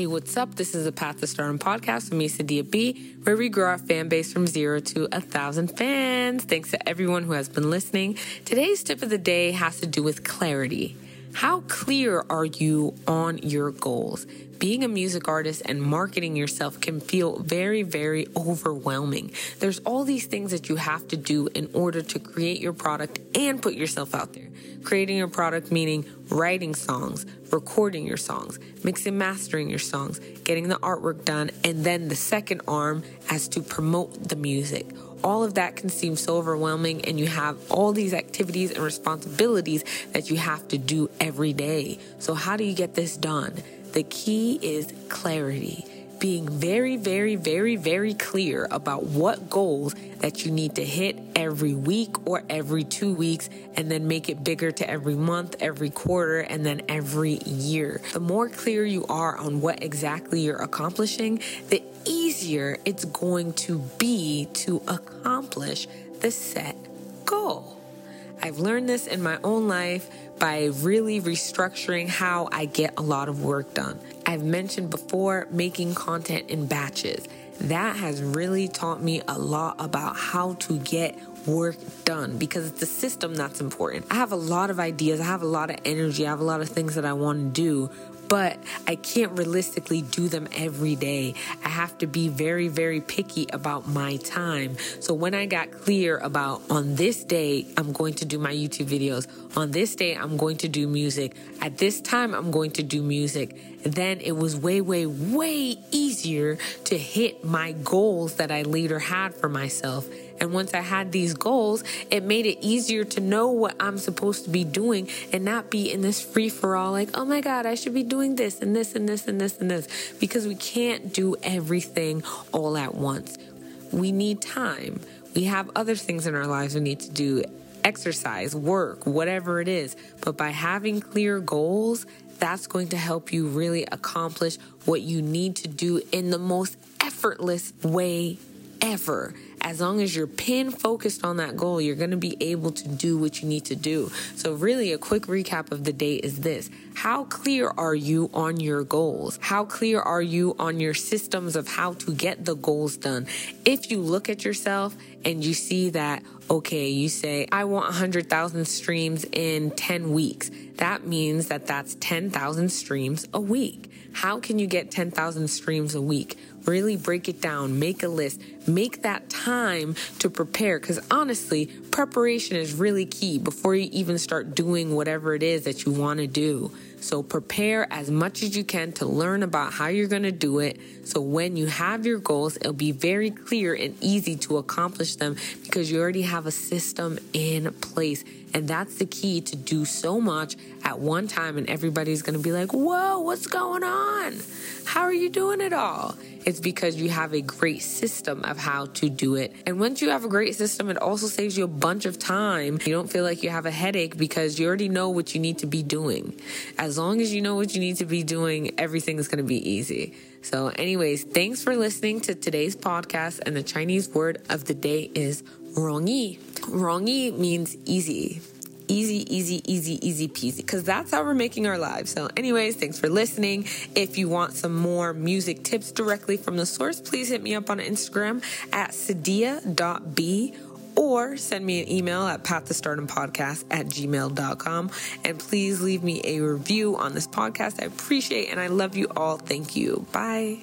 Hey, what's up? This is the Path to Stardom podcast with me, Sadia B, where we grow our fan base from zero to a thousand fans. Thanks to everyone who has been listening. Today's tip of the day has to do with clarity. How clear are you on your goals? Being a music artist and marketing yourself can feel very, very overwhelming. There's all these things that you have to do in order to create your product and put yourself out there. Creating your product meaning writing songs, recording your songs, mixing mastering your songs, getting the artwork done, and then the second arm as to promote the music all of that can seem so overwhelming and you have all these activities and responsibilities that you have to do every day. So how do you get this done? The key is clarity being very, very, very, very clear about what goals that you need to hit every week or every two weeks, and then make it bigger to every month, every quarter, and then every year. The more clear you are on what exactly you're accomplishing, the easier it's going to be to accomplish the set goal. I've learned this in my own life by really restructuring how I get a lot of work done. I've mentioned before making content in batches. That has really taught me a lot about how to get work done because it's the system that's important. I have a lot of ideas, I have a lot of energy, I have a lot of things that I want to do, but I can't realistically do them every day. I have to be very, very picky about my time. So when I got clear about on this day, I'm going to do my YouTube videos, on this day, I'm going to do music, at this time, I'm going to do music, then it was way, way, way easier to hit my goals that I later had for myself. And once I had these goals, it made it easier to know what I'm supposed to be doing and not be in this free for all, like, oh my God, I should be doing this and this and this and this and this. Because we can't do everything all at once. We need time. We have other things in our lives we need to do exercise, work, whatever it is. But by having clear goals, that's going to help you really accomplish what you need to do in the most effortless way ever as long as you're pin focused on that goal, you're going to be able to do what you need to do. So, really, a quick recap of the day is this How clear are you on your goals? How clear are you on your systems of how to get the goals done? If you look at yourself and you see that, okay, you say, I want 100,000 streams in 10 weeks, that means that that's 10,000 streams a week. How can you get 10,000 streams a week? Really break it down, make a list, make that time to prepare. Because honestly, preparation is really key before you even start doing whatever it is that you want to do. So prepare as much as you can to learn about how you're going to do it. So when you have your goals, it'll be very clear and easy to accomplish them because you already have a system in place. And that's the key to do so much at one time. And everybody's going to be like, whoa, what's going on? How are you doing it all? It's because you have a great system of how to do it. And once you have a great system, it also saves you a bunch of time. You don't feel like you have a headache because you already know what you need to be doing. As long as you know what you need to be doing, everything is going to be easy. So, anyways, thanks for listening to today's podcast. And the Chinese word of the day is rongi. Rongi means easy easy, easy, easy, easy peasy, because that's how we're making our lives. So, anyways, thanks for listening. If you want some more music tips directly from the source, please hit me up on Instagram at sadia.b or send me an email at podcast at gmail.com. And please leave me a review on this podcast. I appreciate and I love you all. Thank you. Bye.